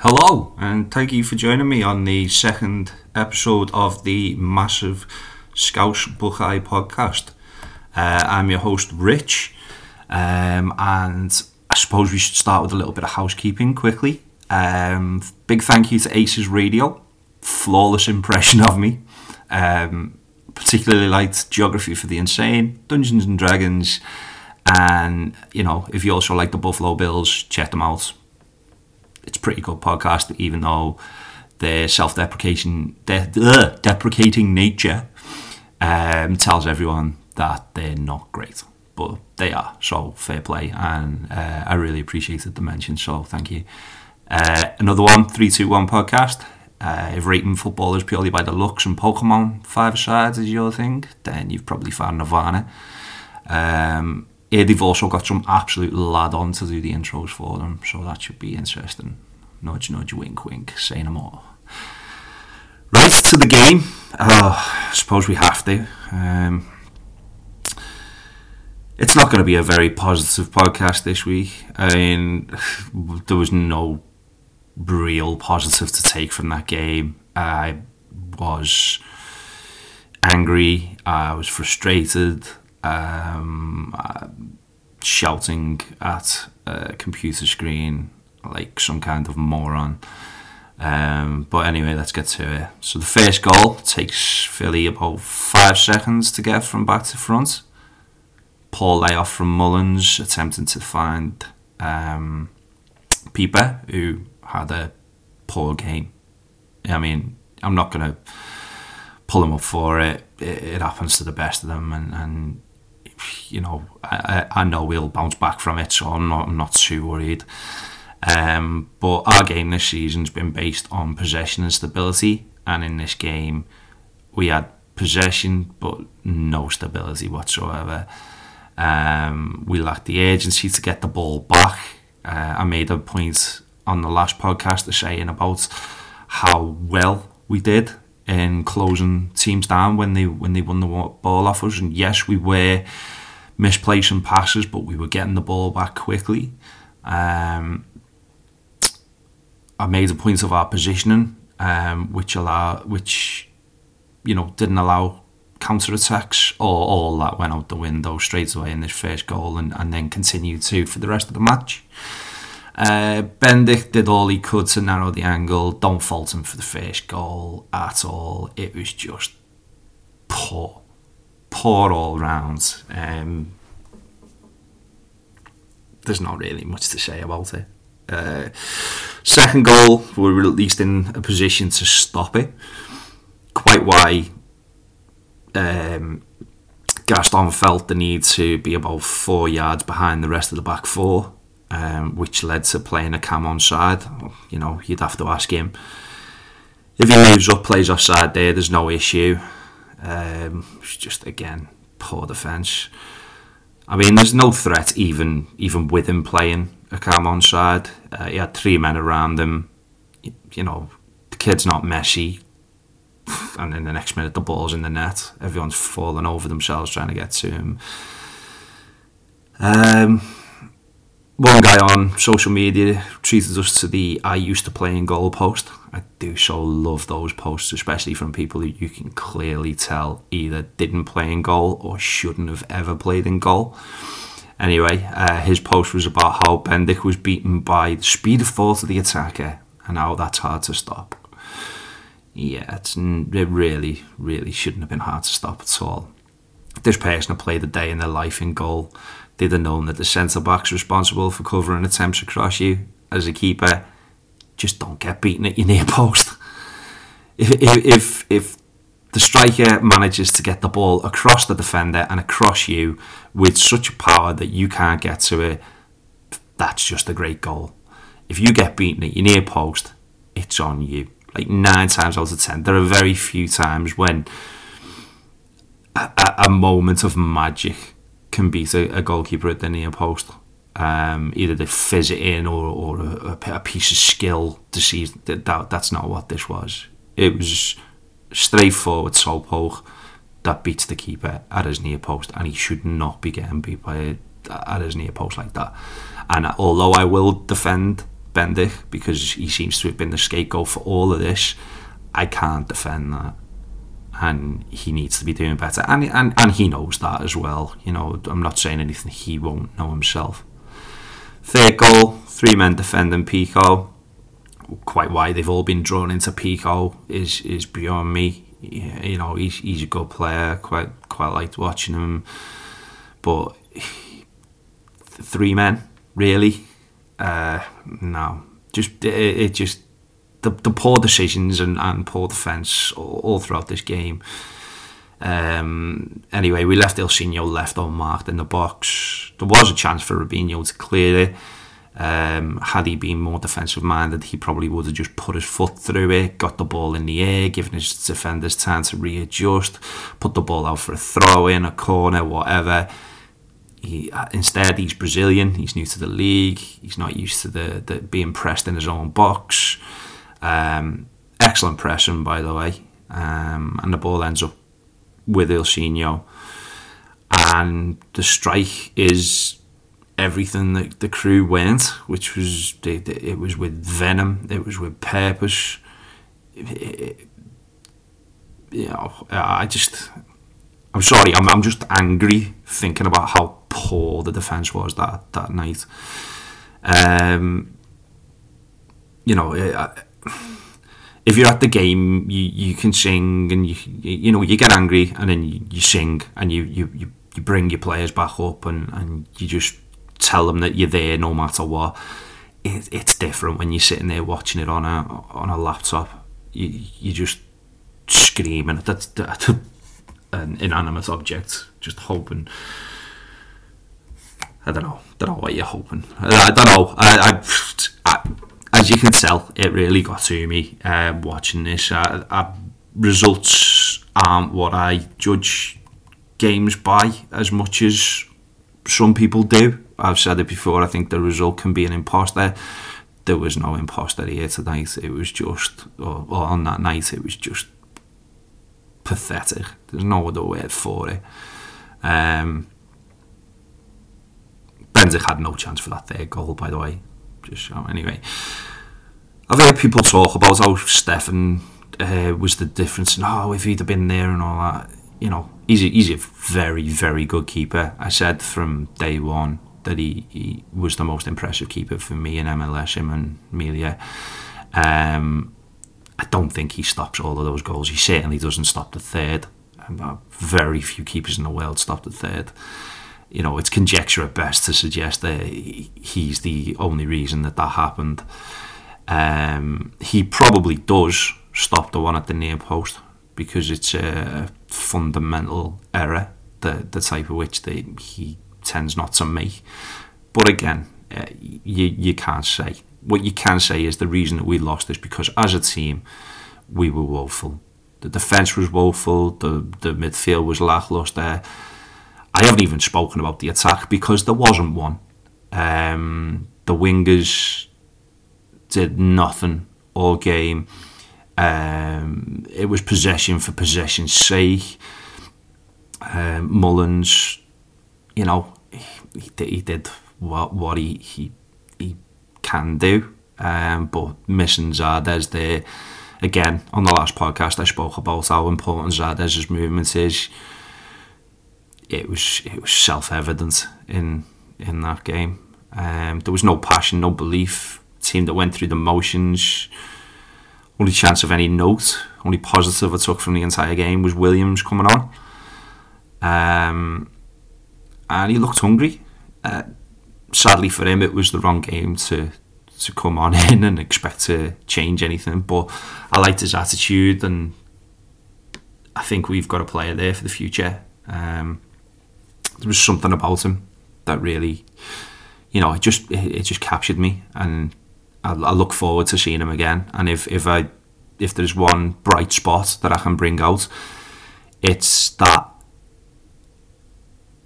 Hello, and thank you for joining me on the second episode of the massive Scouse Buckeye podcast. Uh, I'm your host, Rich, um, and I suppose we should start with a little bit of housekeeping quickly. Um, big thank you to Aces Radio, flawless impression of me. Um, particularly liked Geography for the Insane, Dungeons and Dragons, and you know, if you also like the Buffalo Bills, check them out. It's pretty good podcast, even though their self-deprecation, de- uh, deprecating nature um, tells everyone that they're not great, but they are. So fair play, and uh, I really appreciated the mention. So thank you. Uh, another one, three two one podcast. Uh, if rating footballers purely by the looks and Pokemon five sides is your thing, then you've probably found Nirvana. Um, they've also got some absolute lad on to do the intros for them, so that should be interesting. Nudge, nudge, wink, wink, say no more. Right to the game. Oh, I suppose we have to. Um, it's not going to be a very positive podcast this week. I mean, there was no real positive to take from that game. I was angry. I was frustrated. Um, uh, shouting at a computer screen like some kind of moron. Um, but anyway, let's get to it. So the first goal takes Philly about five seconds to get from back to front. Poor layoff from Mullins, attempting to find um, Pieper, who had a poor game. I mean, I'm not going to pull him up for it. it. it. happens to the best of them, and, and you know, I, I know we'll bounce back from it, so I'm not, I'm not too worried. Um, but our game this season's been based on possession and stability, and in this game, we had possession but no stability whatsoever. Um, we lacked the agency to get the ball back. Uh, I made a point on the last podcast to saying about how well we did in closing teams down when they when they won the ball off us. And yes, we were misplacing passes, but we were getting the ball back quickly. Um, I made a point of our positioning, um, which allow which you know didn't allow counter attacks or all that went out the window straight away in this first goal and, and then continued to for the rest of the match. Uh, Bendik did all he could to narrow the angle. Don't fault him for the first goal at all. It was just poor, poor all round. Um, there's not really much to say about it. Uh, second goal, we were at least in a position to stop it. Quite why um, Gaston felt the need to be about four yards behind the rest of the back four, um, which led to playing Accam on side. You know, you'd have to ask him. If he moves up, plays offside there, there's no issue. Um, just, again, poor defence. I mean, there's no threat even even with him playing Accam on side. Uh, he had three men around him. You know, the kid's not messy. And then the next minute, the ball's in the net. Everyone's falling over themselves trying to get to him. Um, one guy on social media treated us to the I used to play in goal post. I do so love those posts, especially from people who you can clearly tell either didn't play in goal or shouldn't have ever played in goal. Anyway, uh, his post was about how Bendik was beaten by the speed of thought of the attacker and how that's hard to stop. Yeah, it really, really shouldn't have been hard to stop at all. This person played a day in their life in goal. They'd have known that the centre back's responsible for covering attempts across you as a keeper. Just don't get beaten at your near post. If, if, if, the striker manages to get the ball across the defender and across you with such power that you can't get to it, that's just a great goal. If you get beaten at your near post, it's on you. Like nine times out of ten, there are very few times when a, a moment of magic can beat a, a goalkeeper at the near post. Um, either they fizz it in or, or a, a, piece of skill to see that, that that's not what this was. It was straightforward Solpoch that beats the keeper at his near post, and he should not be getting beat by at his near post like that. And although I will defend Bendik because he seems to have been the scapegoat for all of this. I can't defend that. And he needs to be doing better. And, and, and he knows that as well. You know, I'm not saying anything he won't know himself. Third goal, three men defending Picault. Quite why they've all been drawn into Picault is is beyond me. You know, he's, he's a good player. Quite quite liked watching him. But three men, really? Uh, no. Just it, it just the, the poor decisions and, and poor defence all, all throughout this game. Um, anyway, we left Ilsinho left unmarked in the box. There was a chance for Robinho to clear it. Um, had he been more defensive minded, he probably would have just put his foot through it, got the ball in the air, given his defenders time to readjust, put the ball out for a throw in, a corner, whatever. He, uh, instead, he's Brazilian. He's new to the league. He's not used to the, the being pressed in his own box. Um, excellent pressing, by the way. Um, and the ball ends up with Ilsinho. And the strike is everything that the crew went, which was it was with venom, it was with purpose. It, you know, I just, I'm sorry, I'm, I'm just angry thinking about how poor the defence was that that night. Um, you know, if you're at the game, you, you can sing and you you know you get angry and then you, you sing and you, you, you, bring your players back up and, and you just tell them that you're there no matter what. It, it's different when you're sitting there watching it on a on a laptop. You you just screaming at, at an inanimate object, just hoping. I don't know. Don't know what you're hoping. I, I don't know. I, I as you can tell, it really got to me uh, watching this. Uh, uh, results aren't what I judge games by as much as some people do. I've said it before, I think the result can be an imposter. There was no imposter here tonight. It was just, or, or on that night, it was just pathetic. There's no other word for it. Um, Bendik had no chance for that third goal, by the way. Just anyway. I've heard people talk about how Steffen uh, was the difference and oh, if he'd have been there and all that. You know, he's a, he's a very, very good keeper. I said from day one that he, he was the most impressive keeper for me in MLS, him and Melia. Um, I don't think he stops all of those goals. He certainly doesn't stop the third. Very few keepers in the world stop the third. You know, it's conjecture at best to suggest that he's the only reason that that happened. Um, he probably does stop the one at the near post because it's a fundamental error, the, the type of which they, he tends not to make. But again, uh, you, you can't say. What you can say is the reason that we lost is because as a team, we were woeful. The defence was woeful, the, the midfield was lacklustre. I haven't even spoken about the attack because there wasn't one. Um, the wingers did nothing all game. Um, it was possession for possession's sake. Um, Mullins, you know, he, he did what what he he, he can do, um, but missing Zardes there. Again, on the last podcast, I spoke about how important Zardes' movement is. It was it was self evident in in that game. Um, there was no passion, no belief team that went through the motions. Only chance of any note, only positive I took from the entire game was Williams coming on. Um, and he looked hungry. Uh, sadly for him, it was the wrong game to to come on in and expect to change anything. But I liked his attitude, and I think we've got a player there for the future. Um, there was something about him that really, you know, it just it, it just captured me, and I, I look forward to seeing him again. And if if I if there's one bright spot that I can bring out, it's that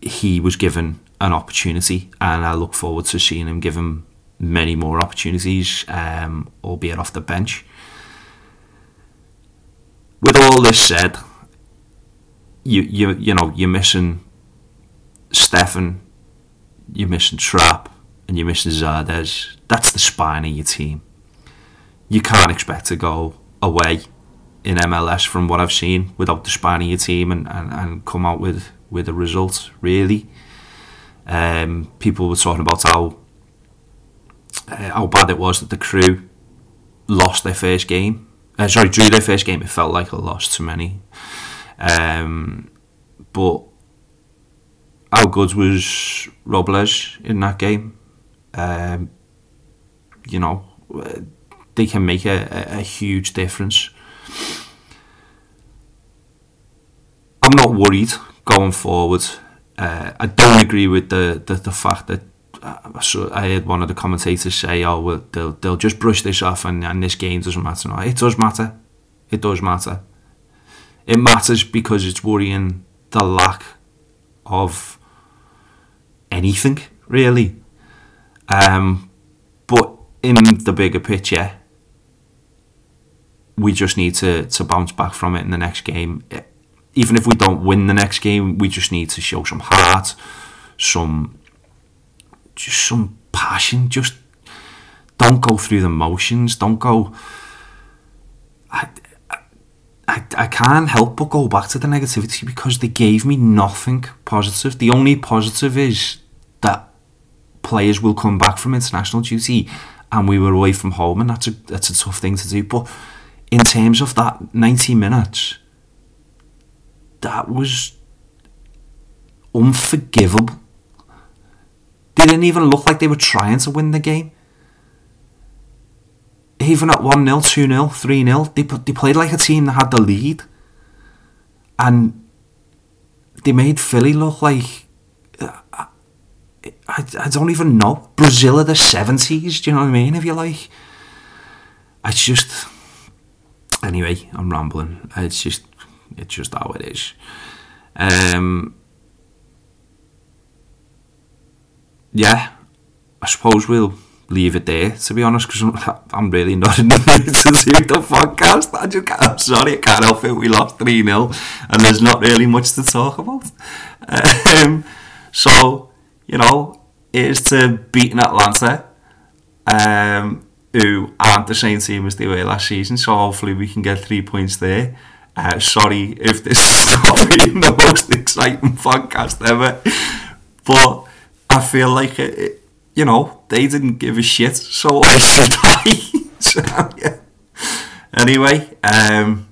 he was given an opportunity, and I look forward to seeing him given many more opportunities, um, albeit off the bench. With all this said, you you you know you're missing Steffen, you're missing Trapp, and you're missing Zardes, that's the spine of your team. You can't expect to go away in MLS from what I've seen without the spine of your team and, and, and come out with, with a result, really. Um, people were talking about how uh, how bad it was that the crew lost their first game. Uh, sorry, drew their first game. It felt like a loss to many. Um, but how good was Robles in that game? Um, you know, they can make a, a, huge difference. I'm not worried going forward. Uh, I don't agree with the, the, the fact that uh, I heard one of the commentators say, "Oh, well, they'll they'll just brush this off, and, and this game doesn't matter." No, it does matter. It does matter. It matters because it's worrying the lack of anything really. Um, but in the bigger picture, we just need to to bounce back from it in the next game. Even if we don't win the next game, we just need to show some heart, some just some passion. Just don't go through the motions. Don't go. I, I, I can't help but go back to the negativity because they gave me nothing positive. The only positive is players will come back from international duty and we were away from home and that's a, that's a tough thing to do. But in terms of that 90 minutes, that was unforgivable. They didn't even look like they were trying to win the game. Even at 1 0, 2 0, 3 0, they, they played like a team that had the lead. And they made Philly look like. I, I don't even know. Brazil of the 70s, do you know what I mean? If you like. It's just. Anyway, I'm rambling. It's just. It's just how it is. Um, yeah, I suppose we'll leave it there, to be honest, because I'm, I'm really not in the mood to do the podcast. I just I'm sorry, I can't help it. We lost 3 0, and there's not really much to talk about. Um, so, you know, here's to beating Atlanta, um, who aren't the same team as they were last season, so hopefully we can get three points there. Uh, sorry if this is not being the most exciting podcast ever, but I feel like it, it, you know they didn't give a shit, so should so, yeah. Anyway, um,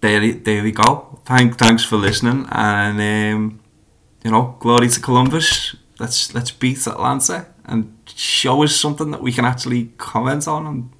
there, there we go. Thank, thanks for listening, and um, you know, glory to Columbus. Let's let's beat Atlanta and show us something that we can actually comment on and